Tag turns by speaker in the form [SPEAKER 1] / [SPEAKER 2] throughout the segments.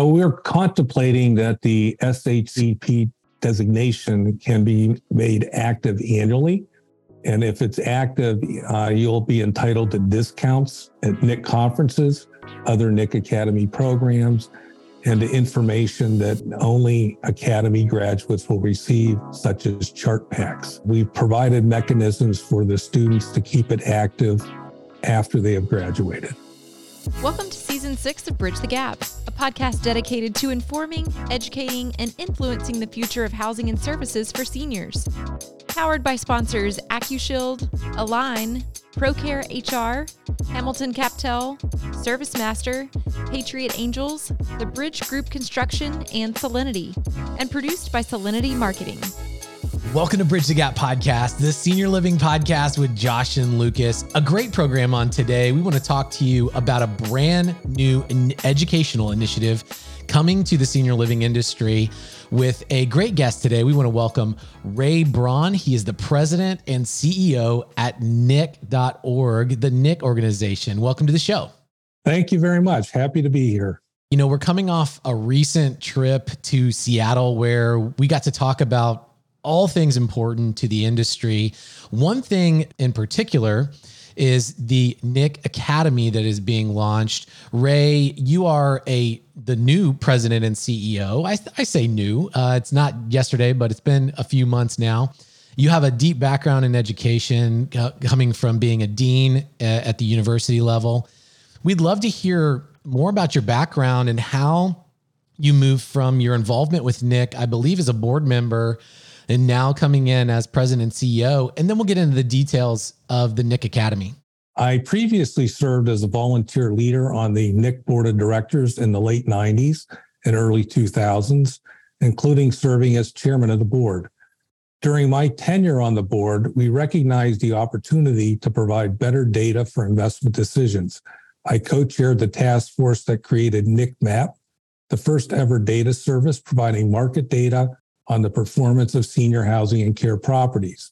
[SPEAKER 1] So we're contemplating that the SHCP designation can be made active annually. And if it's active, uh, you'll be entitled to discounts at NIC conferences, other NIC Academy programs, and the information that only Academy graduates will receive, such as chart packs. We've provided mechanisms for the students to keep it active after they have graduated.
[SPEAKER 2] Welcome to season six of Bridge the Gap, a podcast dedicated to informing, educating, and influencing the future of housing and services for seniors. Powered by sponsors AccuShield, Aline, ProCare HR, Hamilton CapTel, ServiceMaster, Patriot Angels, The Bridge Group Construction, and Solinity, and produced by Solinity Marketing.
[SPEAKER 3] Welcome to Bridge the Gap podcast, the senior living podcast with Josh and Lucas. A great program on today. We want to talk to you about a brand new educational initiative coming to the senior living industry with a great guest today. We want to welcome Ray Braun. He is the president and CEO at NIC.org, the NIC organization. Welcome to the show.
[SPEAKER 1] Thank you very much. Happy to be here.
[SPEAKER 3] You know, we're coming off a recent trip to Seattle where we got to talk about all things important to the industry. One thing in particular is the NIC Academy that is being launched. Ray, you are a the new president and CEO. I, I say new. Uh, it's not yesterday, but it's been a few months now. You have a deep background in education, uh, coming from being a dean uh, at the university level. We'd love to hear more about your background and how you moved from your involvement with NIC, I believe, as a board member and now coming in as president and CEO. And then we'll get into the details of the NIC Academy.
[SPEAKER 1] I previously served as a volunteer leader on the NIC board of directors in the late 90s and early 2000s, including serving as chairman of the board. During my tenure on the board, we recognized the opportunity to provide better data for investment decisions. I co chaired the task force that created NIC Map, the first ever data service providing market data on the performance of senior housing and care properties.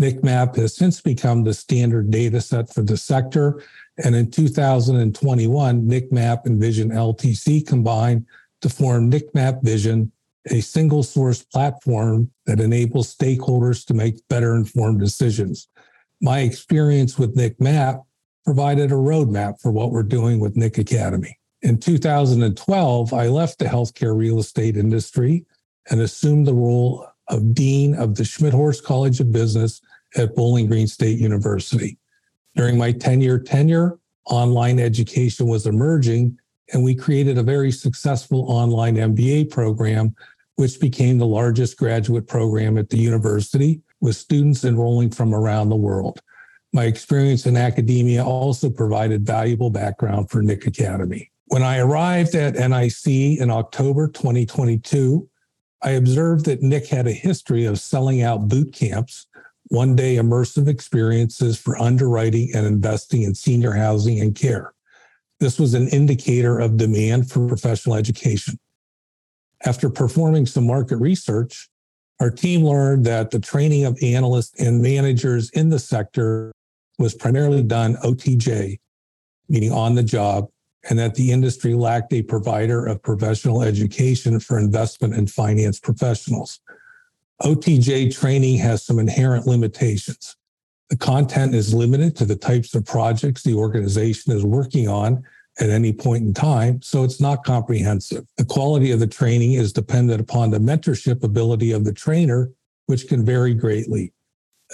[SPEAKER 1] NICMAP has since become the standard data set for the sector. And in 2021, NICMAP and Vision LTC combined to form NICMAP Vision, a single source platform that enables stakeholders to make better informed decisions. My experience with NICMAP provided a roadmap for what we're doing with NIC Academy. In 2012, I left the healthcare real estate industry and assumed the role of Dean of the Schmidthorst College of Business at Bowling Green State University. During my 10 year tenure, online education was emerging, and we created a very successful online MBA program, which became the largest graduate program at the university with students enrolling from around the world. My experience in academia also provided valuable background for NIC Academy. When I arrived at NIC in October 2022, I observed that NIC had a history of selling out boot camps, one day immersive experiences for underwriting and investing in senior housing and care. This was an indicator of demand for professional education. After performing some market research, our team learned that the training of analysts and managers in the sector was primarily done OTJ, meaning on the job, and that the industry lacked a provider of professional education for investment and finance professionals. OTJ training has some inherent limitations. The content is limited to the types of projects the organization is working on at any point in time, so it's not comprehensive. The quality of the training is dependent upon the mentorship ability of the trainer, which can vary greatly.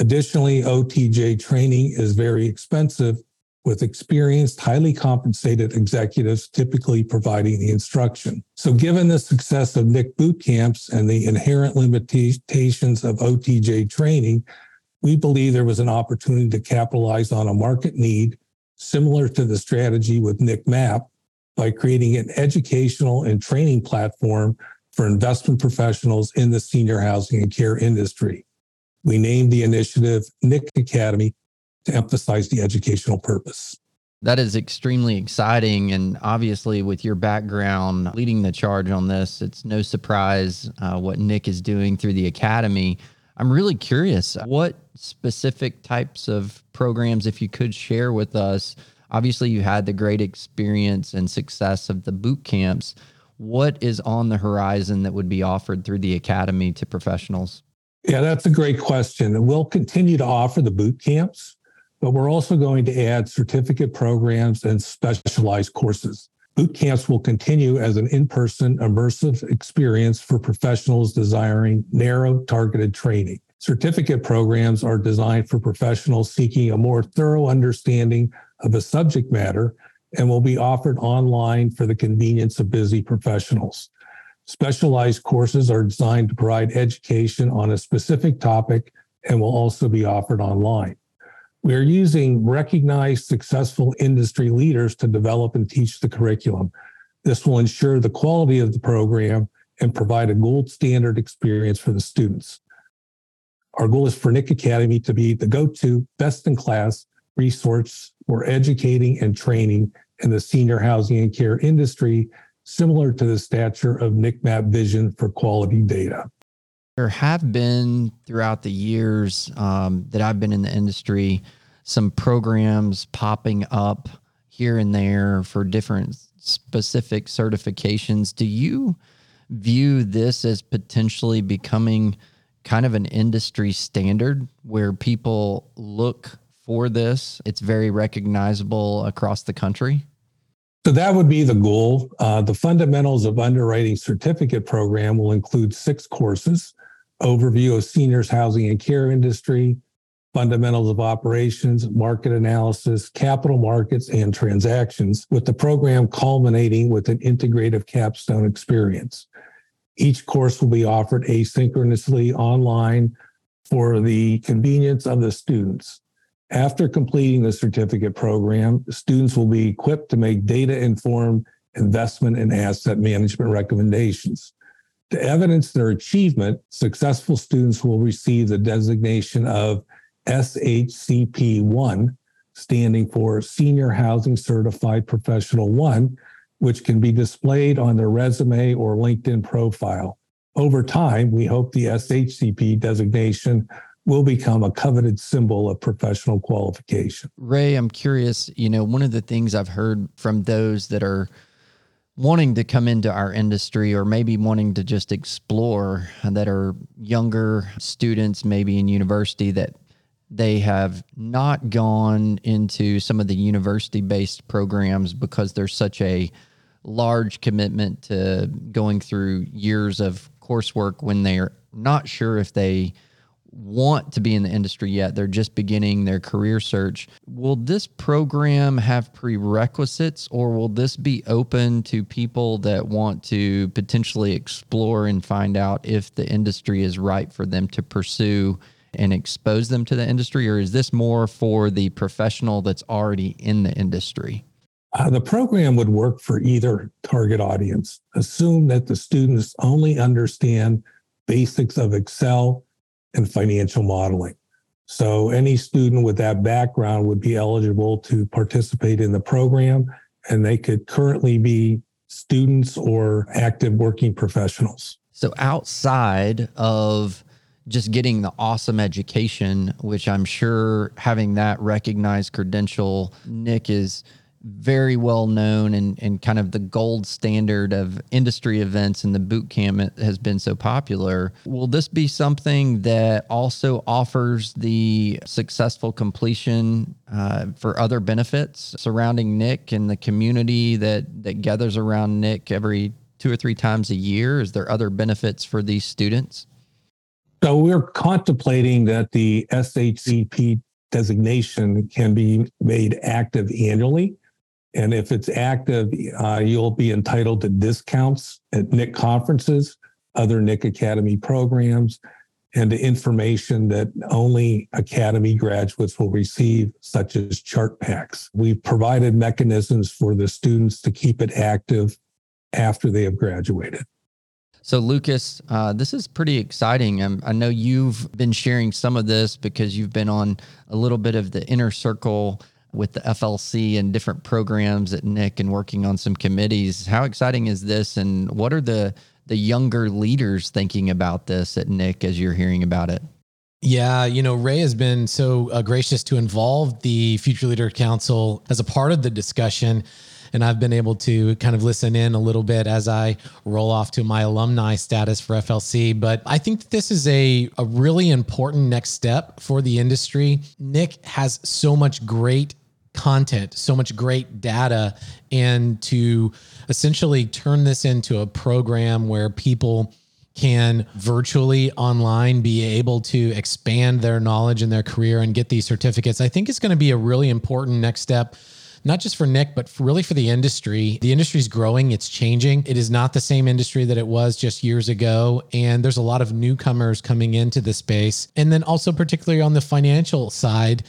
[SPEAKER 1] Additionally, OTJ training is very expensive with experienced, highly compensated executives typically providing the instruction. So, given the success of NIC boot camps and the inherent limitations of OTJ training, we believe there was an opportunity to capitalize on a market need similar to the strategy with NIC MAP by creating an educational and training platform for investment professionals in the senior housing and care industry. We named the initiative NIC Academy to emphasize the educational purpose.
[SPEAKER 4] That is extremely exciting. And obviously, with your background leading the charge on this, it's no surprise uh, what NIC is doing through the Academy. I'm really curious what specific types of programs, if you could share with us. Obviously, you had the great experience and success of the boot camps. what is on the horizon that would be offered through the academy to professionals?
[SPEAKER 1] Yeah, that's a great question. And we'll continue to offer the boot camps, but we're also going to add certificate programs and specialized courses. Boot camps will continue as an in person immersive experience for professionals desiring narrow targeted training. Certificate programs are designed for professionals seeking a more thorough understanding of a subject matter and will be offered online for the convenience of busy professionals. Specialized courses are designed to provide education on a specific topic and will also be offered online. We are using recognized successful industry leaders to develop and teach the curriculum. This will ensure the quality of the program and provide a gold standard experience for the students. Our goal is for NIC Academy to be the go to best in class resource for educating and training in the senior housing and care industry, similar to the stature of NICMAP Vision for quality data.
[SPEAKER 4] There have been throughout the years um, that I've been in the industry some programs popping up here and there for different specific certifications. Do you view this as potentially becoming kind of an industry standard where people look for this? It's very recognizable across the country.
[SPEAKER 1] So that would be the goal. Uh, the fundamentals of underwriting certificate program will include six courses overview of seniors housing and care industry, fundamentals of operations, market analysis, capital markets, and transactions, with the program culminating with an integrative capstone experience. Each course will be offered asynchronously online for the convenience of the students. After completing the certificate program, students will be equipped to make data informed investment and asset management recommendations. To evidence their achievement, successful students will receive the designation of SHCP 1, standing for Senior Housing Certified Professional 1, which can be displayed on their resume or LinkedIn profile. Over time, we hope the SHCP designation will become a coveted symbol of professional qualification.
[SPEAKER 4] Ray, I'm curious, you know, one of the things I've heard from those that are wanting to come into our industry or maybe wanting to just explore that are younger students maybe in university that they have not gone into some of the university based programs because there's such a large commitment to going through years of coursework when they're not sure if they want to be in the industry yet. They're just beginning their career search. Will this program have prerequisites or will this be open to people that want to potentially explore and find out if the industry is right for them to pursue and expose them to the industry? Or is this more for the professional that's already in the industry?
[SPEAKER 1] Uh, the program would work for either target audience. Assume that the students only understand basics of Excel and financial modeling. So any student with that background would be eligible to participate in the program, and they could currently be students or active working professionals.
[SPEAKER 4] So outside of just getting the awesome education, which I'm sure having that recognized credential, NIC is very well known and, and kind of the gold standard of industry events and the boot camp has been so popular. Will this be something that also offers the successful completion uh, for other benefits surrounding NIC and the community that, that gathers around NIC every two or three times a year? Is there other benefits for these students?
[SPEAKER 1] So we're contemplating that the SHCP designation can be made active annually. And if it's active, uh, you'll be entitled to discounts at NIC conferences, other NIC Academy programs, and to information that only Academy graduates will receive, such as chart packs. We've provided mechanisms for the students to keep it active after they have graduated.
[SPEAKER 4] So, Lucas, uh, this is pretty exciting. Um, I know you've been sharing some of this because you've been on a little bit of the inner circle with the FLC and different programs at NIC and working on some committees. How exciting is this? And what are the the younger leaders thinking about this at NIC as you're hearing about it?
[SPEAKER 3] Yeah, you know, Ray has been so uh, gracious to involve the Future Leader Council as a part of the discussion. and I've been able to kind of listen in a little bit as I roll off to my alumni status for FLC. But I think that this is a, a really important next step for the industry. NIC has so much great content, so much great data, and to essentially turn this into a program where people can virtually online be able to expand their knowledge in their career and get these certificates, I think is going to be a really important next step. Not just for NIC, but really for the industry. The industry is growing, it's changing. It is not the same industry that it was just years ago. And there's a lot of newcomers coming into the space. And then also, particularly on the financial side,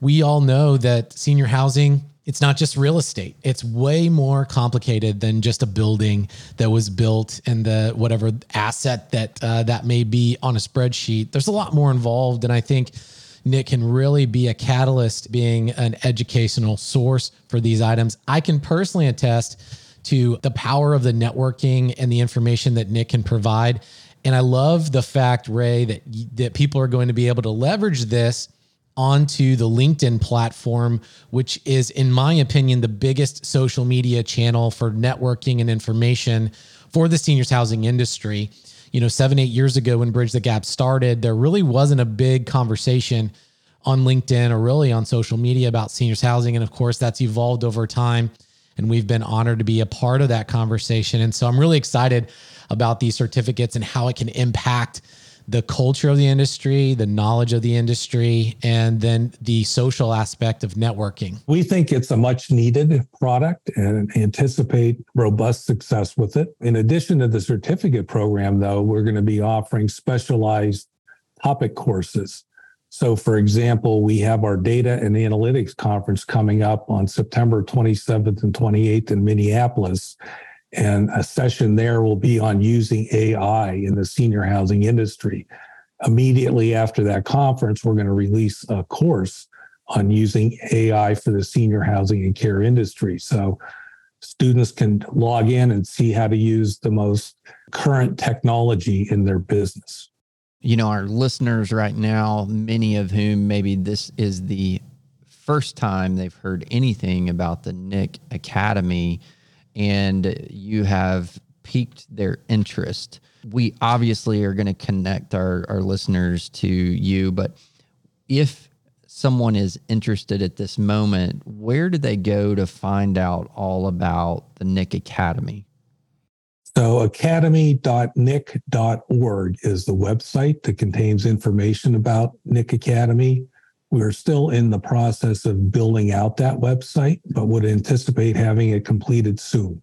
[SPEAKER 3] we all know that senior housing it's not just real estate. It's way more complicated than just a building that was built and the whatever asset that uh, that may be on a spreadsheet. There's a lot more involved, and I think NIC can really be a catalyst, being an educational source for these items. I can personally attest to the power of the networking and the information that NIC can provide. And I love the fact, Ray, that that people are going to be able to leverage this onto the LinkedIn platform, which is, in my opinion, the biggest social media channel for networking and information for the seniors housing industry. You know, seven, eight years ago when Bridge the Gap started, there really wasn't a big conversation on LinkedIn or really on social media about seniors housing. And of course, that's evolved over time. And we've been honored to be a part of that conversation. And so I'm really excited about these certificates and how it can impact the culture of the industry, the knowledge of the industry, and then the social aspect of networking.
[SPEAKER 1] We think it's a much needed product and anticipate robust success with it. In addition to the certificate program, though, we're going to be offering specialized topic courses. So, for example, we have our data and analytics conference coming up on September 27th and 28th in Minneapolis. And a session there will be on using AI in the senior housing industry. Immediately after that conference, we're going to release a course on using AI for the senior housing and care industry. So students can log in and see how to use the most current technology in their business.
[SPEAKER 4] You know, our listeners right now, many of whom maybe this is the first time they've heard anything about the NIC Academy and you have piqued their interest. We obviously are going to connect our, our listeners to you, but if someone is interested at this moment, where do they go to find out all about the NIC Academy?
[SPEAKER 1] So, academy.nic.org is the website that contains information about NIC Academy. We're still in the process of building out that website, but would anticipate having it completed soon.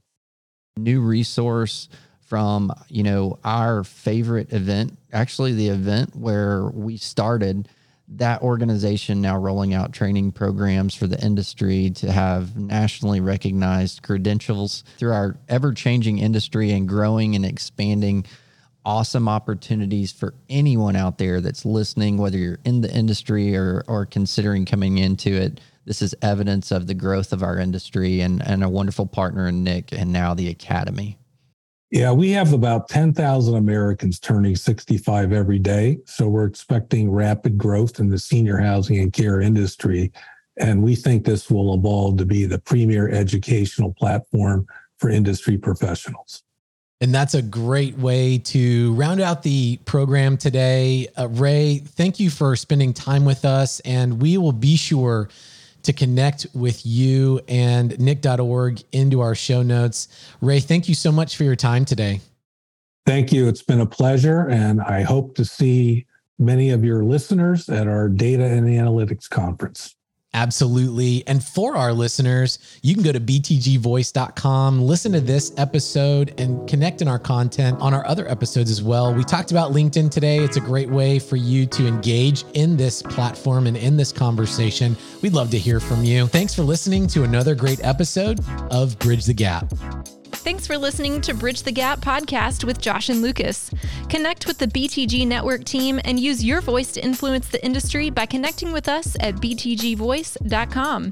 [SPEAKER 4] New resource from, you know, our favorite event, actually the event where we started that organization now rolling out training programs for the industry to have nationally recognized credentials through our ever changing industry and growing and expanding awesome opportunities for anyone out there that's listening, whether you're in the industry or, or considering coming into it. This is evidence of the growth of our industry and, and a wonderful partner in NIC and now the Academy.
[SPEAKER 1] Yeah, we have about 10,000 Americans turning 65 every day. So we're expecting rapid growth in the senior housing and care industry. And we think this will evolve to be the premier educational platform for industry professionals.
[SPEAKER 3] And that's a great way to round out the program today. Uh, Ray, thank you for spending time with us. And we will be sure to connect with you and nic.org into our show notes. Ray, thank you so much for your time today.
[SPEAKER 1] Thank you. It's been a pleasure. And I hope to see many of your listeners at our data and analytics conference.
[SPEAKER 3] Absolutely. And for our listeners, you can go to btgvoice.com, listen to this episode, and connect in our content on our other episodes as well. We talked about LinkedIn today. It's a great way for you to engage in this platform and in this conversation. We'd love to hear from you. Thanks for listening to another great episode of Bridge the Gap.
[SPEAKER 2] Thanks for listening to Bridge the Gap podcast with Josh and Lucas. Connect with the BTG Network team and use your voice to influence the industry by connecting with us at btgvoice.com.